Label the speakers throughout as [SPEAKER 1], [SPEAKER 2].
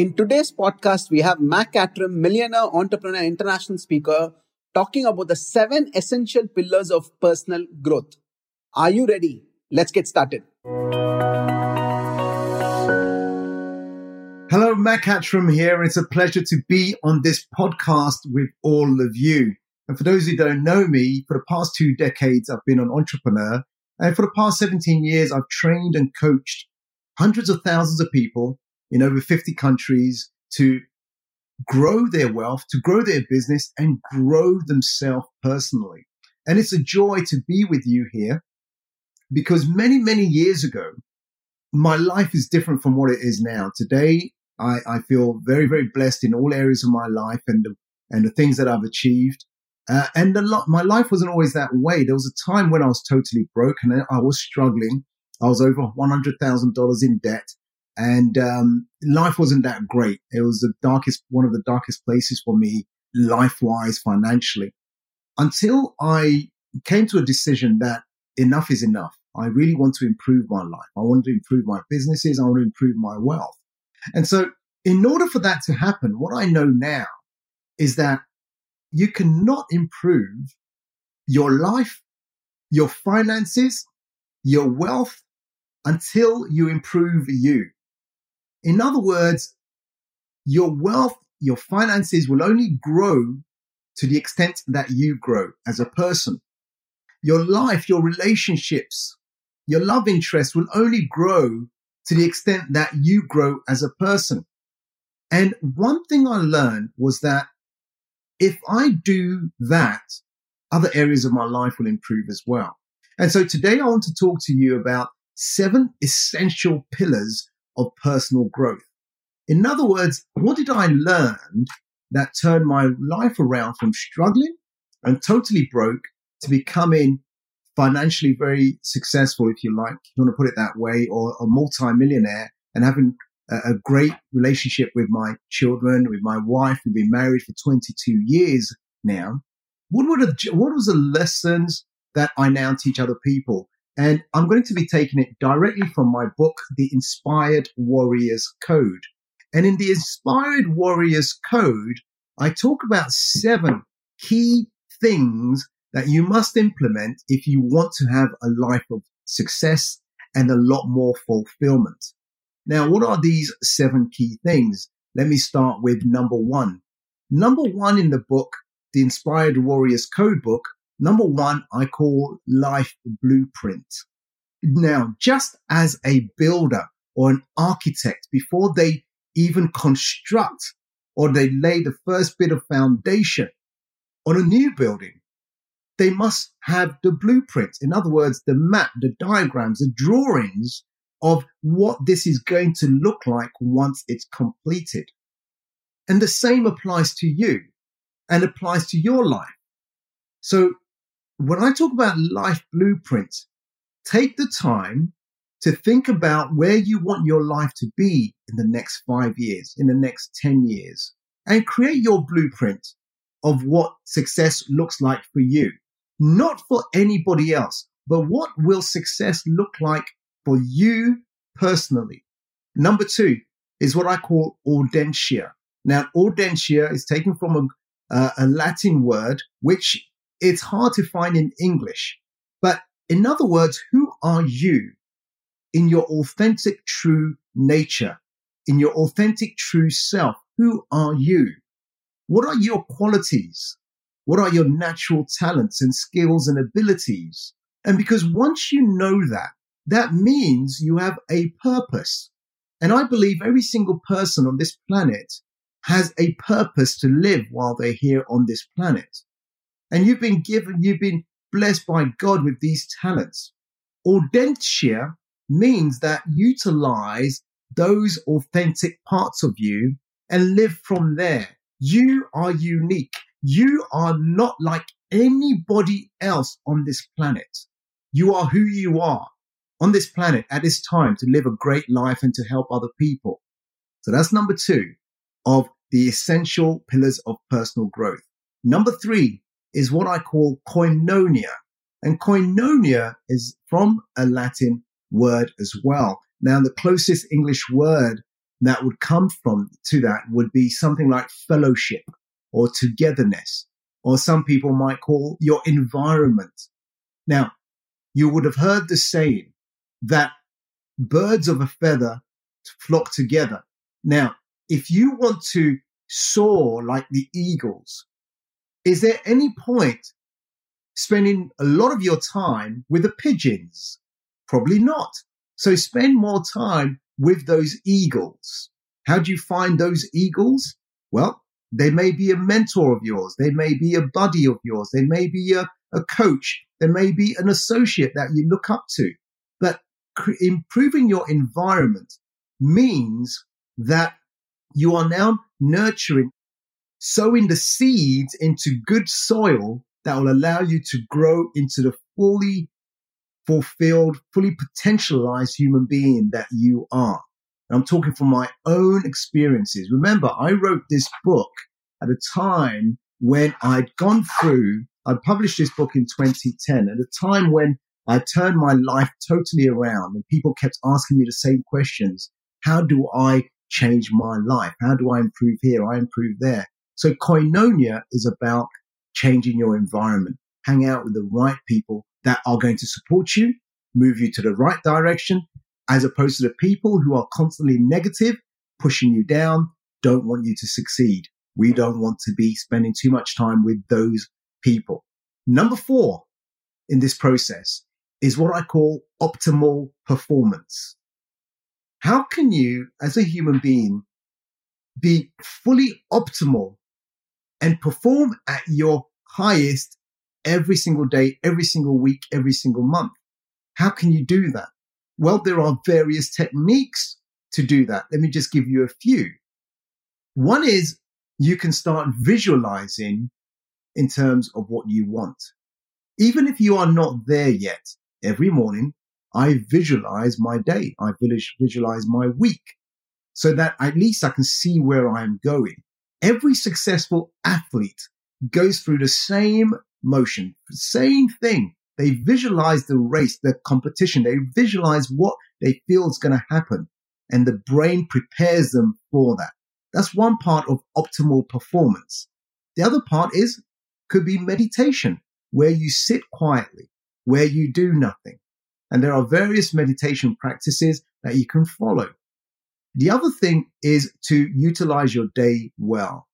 [SPEAKER 1] In today's podcast, we have Mac Attram, millionaire entrepreneur, international speaker, talking about the seven essential pillars of personal growth. Are you ready? Let's get started.
[SPEAKER 2] Hello, Mac Attram here. It's a pleasure to be on this podcast with all of you. And for those who don't know me, for the past two decades, I've been an entrepreneur. And for the past 17 years, I've trained and coached hundreds of thousands of people in over 50 countries to grow their wealth, to grow their business and grow themselves personally. And it's a joy to be with you here because many, many years ago, my life is different from what it is now. Today, I, I feel very, very blessed in all areas of my life and the, and the things that I've achieved. Uh, and lot, my life wasn't always that way. There was a time when I was totally broke and I was struggling. I was over $100,000 in debt and um, life wasn't that great. It was the darkest, one of the darkest places for me, life wise, financially, until I came to a decision that enough is enough. I really want to improve my life. I want to improve my businesses. I want to improve my wealth. And so in order for that to happen, what I know now is that you cannot improve your life, your finances, your wealth until you improve you. In other words, your wealth, your finances will only grow to the extent that you grow as a person. Your life, your relationships, your love interests will only grow to the extent that you grow as a person. And one thing I learned was that if I do that, other areas of my life will improve as well. And so today I want to talk to you about seven essential pillars of personal growth. In other words, what did I learn that turned my life around from struggling and totally broke to becoming financially very successful, if you like, if you want to put it that way, or a multi-millionaire and having a, great relationship with my children, with my wife. We've been married for 22 years now. What were the, what was the lessons that I now teach other people? And I'm going to be taking it directly from my book, The Inspired Warriors Code. And in the Inspired Warriors Code, I talk about seven key things that you must implement if you want to have a life of success and a lot more fulfillment. Now, what are these seven key things? Let me start with number one. Number one in the book, the Inspired Warriors Code book, number one, I call life blueprint. Now, just as a builder or an architect, before they even construct or they lay the first bit of foundation on a new building, they must have the blueprint. In other words, the map, the diagrams, the drawings of what this is going to look like once it's completed. And the same applies to you and applies to your life. So when I talk about life blueprint, take the time to think about where you want your life to be in the next five years, in the next 10 years, and create your blueprint of what success looks like for you not for anybody else, but what will success look like for you personally? Number two is what I call audentia. Now, audentia is taken from a, uh, a Latin word, which it's hard to find in English. But in other words, who are you in your authentic, true nature, in your authentic, true self? Who are you? What are your qualities? What are your natural talents and skills and abilities? And because once you know that, that means you have a purpose. And I believe every single person on this planet has a purpose to live while they're here on this planet. And you've been given, you've been blessed by God with these talents. Audentia means that utilize those authentic parts of you and live from there. You are unique. You are not like anybody else on this planet. You are who you are on this planet at this time to live a great life and to help other people. So that's number two of the essential pillars of personal growth. Number three is what I call koinonia. And koinonia is from a Latin word as well. Now, the closest English word that would come from to that would be something like fellowship or togetherness, or some people might call your environment. Now, you would have heard the saying that birds of a feather flock together. Now, if you want to soar like the eagles, is there any point spending a lot of your time with the pigeons? Probably not. So spend more time with those eagles. How do you find those eagles? Well, they may be a mentor of yours. They may be a buddy of yours. They may be a, a coach. There may be an associate that you look up to. But cr- improving your environment means that you are now nurturing, sowing the seeds into good soil that will allow you to grow into the fully fulfilled, fully potentialized human being that you are. And I'm talking from my own experiences. Remember, I wrote this book at a time when I'd gone through, I published this book in 2010 at a time when I turned my life totally around and people kept asking me the same questions. How do I change my life? How do I improve here? I improve there. So koinonia is about changing your environment. Hang out with the right people that are going to support you, move you to the right direction, as opposed to the people who are constantly negative, pushing you down, don't want you to succeed. We don't want to be spending too much time with those people. Number four in this process is what I call optimal performance. How can you, as a human being, be fully optimal and perform at your highest every single day, every single week, every single month? How can you do that? Well, there are various techniques to do that. Let me just give you a few. One is you can start visualizing in terms of what you want. Even if you are not there yet, every morning I visualize my day. I visualize my week so that at least I can see where I'm going. Every successful athlete goes through the same motion, the same thing. They visualize the race, the competition. They visualize what they feel is going to happen and the brain prepares them for that. That's one part of optimal performance. The other part is could be meditation where you sit quietly, where you do nothing. And there are various meditation practices that you can follow. The other thing is to utilize your day well.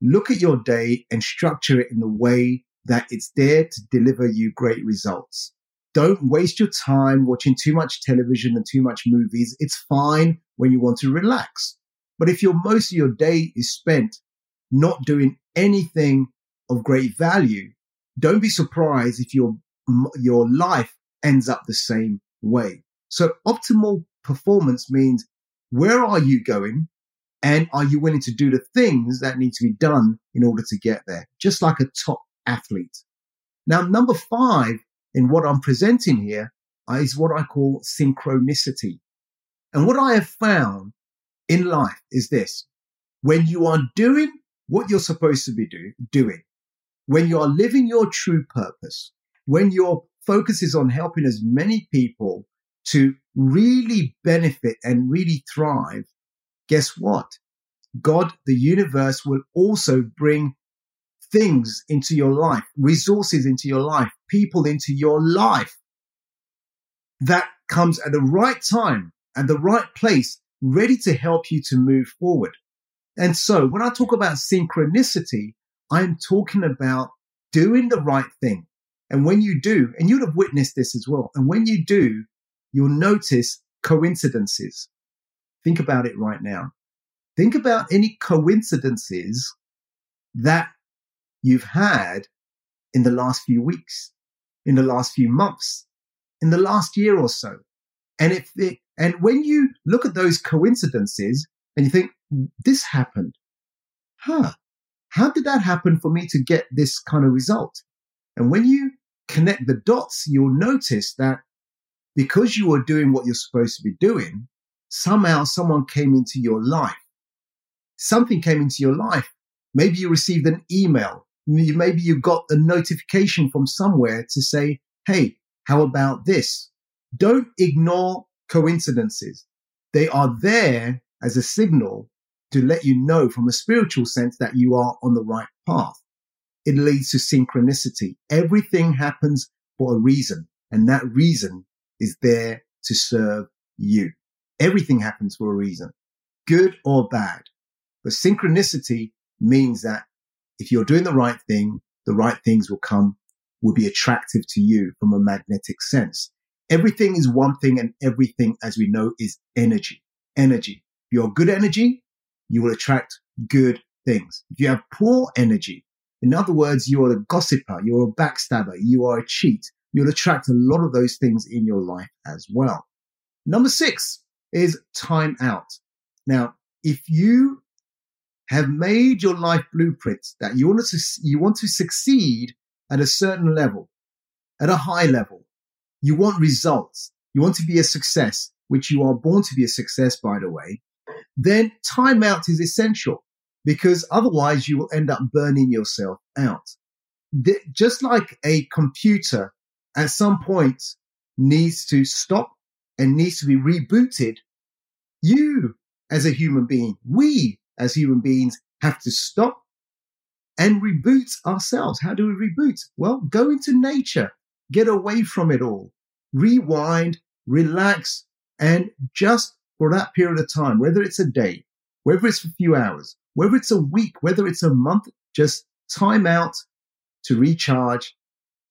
[SPEAKER 2] Look at your day and structure it in the way that it's there to deliver you great results. Don't waste your time watching too much television and too much movies. It's fine when you want to relax. But if your most of your day is spent not doing anything of great value, don't be surprised if your your life ends up the same way. So optimal performance means where are you going? And are you willing to do the things that need to be done in order to get there? Just like a top athlete. Now, number five in what I'm presenting here is what I call synchronicity. And what I have found in life is this. When you are doing what you're supposed to be do, doing, when you are living your true purpose, when your focus is on helping as many people to really benefit and really thrive, guess what? God, the universe will also bring things into your life, resources into your life, people into your life that comes at the right time and the right place, ready to help you to move forward. And so when I talk about synchronicity, I'm talking about doing the right thing. And when you do, and you'd have witnessed this as well. And when you do, you'll notice coincidences. Think about it right now. Think about any coincidences that you've had in the last few weeks, in the last few months, in the last year or so. And if it, And when you look at those coincidences and you think, this happened, huh, how did that happen for me to get this kind of result? And when you connect the dots, you'll notice that because you are doing what you're supposed to be doing, somehow someone came into your life. Something came into your life. Maybe you received an email. Maybe you got a notification from somewhere to say, Hey, how about this? Don't ignore coincidences. They are there as a signal to let you know from a spiritual sense that you are on the right path. It leads to synchronicity. Everything happens for a reason, and that reason is there to serve you. Everything happens for a reason, good or bad. But synchronicity means that if you're doing the right thing, the right things will come, will be attractive to you from a magnetic sense. Everything is one thing and everything, as we know, is energy. Energy. If you're good energy, you will attract good things. If you have poor energy, in other words, you are a gossiper, you're a backstabber, you are a cheat, you'll attract a lot of those things in your life as well. Number six is time out. Now, if you have made your life blueprint that you want to, you want to succeed at a certain level, at a high level, you want results, you want to be a success, which you are born to be a success, by the way, then timeout is essential because otherwise you will end up burning yourself out. just like a computer at some point needs to stop and needs to be rebooted, you as a human being, we as human beings have to stop and reboot ourselves. How do we reboot? Well, go into nature, get away from it all, rewind, relax, and just for that period of time, whether it's a day, whether it's a few hours, whether it's a week, whether it's a month, just time out to recharge.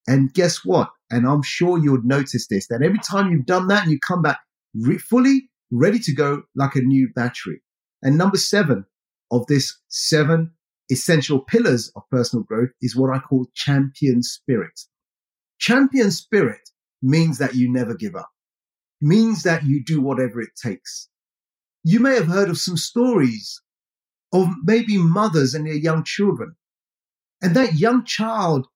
[SPEAKER 2] And guess what? And I'm sure you would notice this, that every time you've done that you come back re- fully ready to go like a new battery. And number seven of this seven essential pillars of personal growth is what I call champion spirit. Champion spirit means that you never give up means that you do whatever it takes. You may have heard of some stories of maybe mothers and their young children. And that young child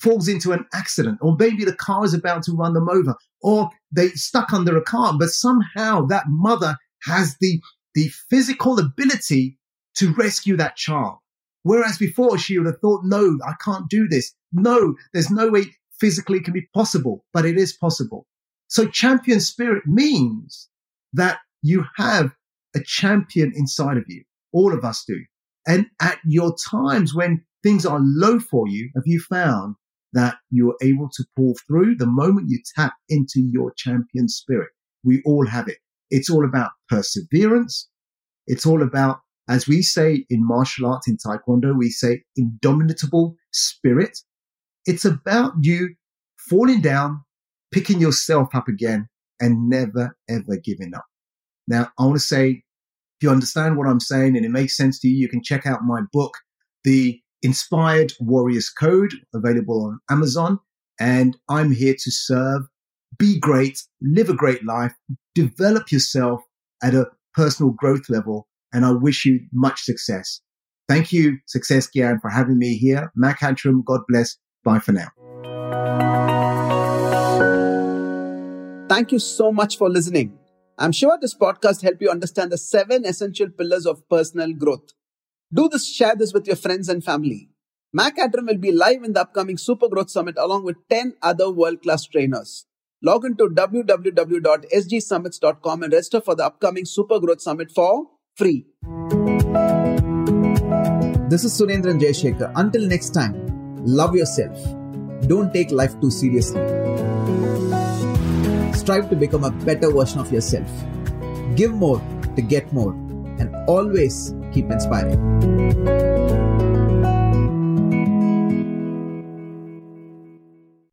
[SPEAKER 2] falls into an accident, or maybe the car is about to run them over, or they stuck under a car, but somehow that mother has the, the physical ability to rescue that child. Whereas before she would have thought, no, I can't do this. No, there's no way physically it can be possible, but it is possible. So champion spirit means that you have a champion inside of you. All of us do. And at your times when things are low for you, have you found that you're able to pull through the moment you tap into your champion spirit? We all have it. It's all about perseverance. It's all about, as we say in martial arts, in Taekwondo, we say indomitable spirit. It's about you falling down, picking yourself up again and never, ever giving up. Now, I want to say, if you understand what I'm saying and it makes sense to you, you can check out my book, The Inspired Warriors Code, available on Amazon. And I'm here to serve, be great, live a great life, develop yourself at a personal growth level. And I wish you much success. Thank you, Success Gyan, for having me here. Mac Attram, God bless. Bye for now.
[SPEAKER 1] Thank you so much for listening. I'm sure this podcast helped you understand the seven essential pillars of personal growth. Do this, share this with your friends and family. Mac Attram will be live in the upcoming Super Growth Summit along with 10 other world class trainers. Log into www.sgsummits.com and register for the upcoming Super Growth Summit for free. This is Surendran Jayashekhar. Until next time, love yourself. Don't take life too seriously strive to become a better version of yourself. Give more to get more, and always keep inspiring.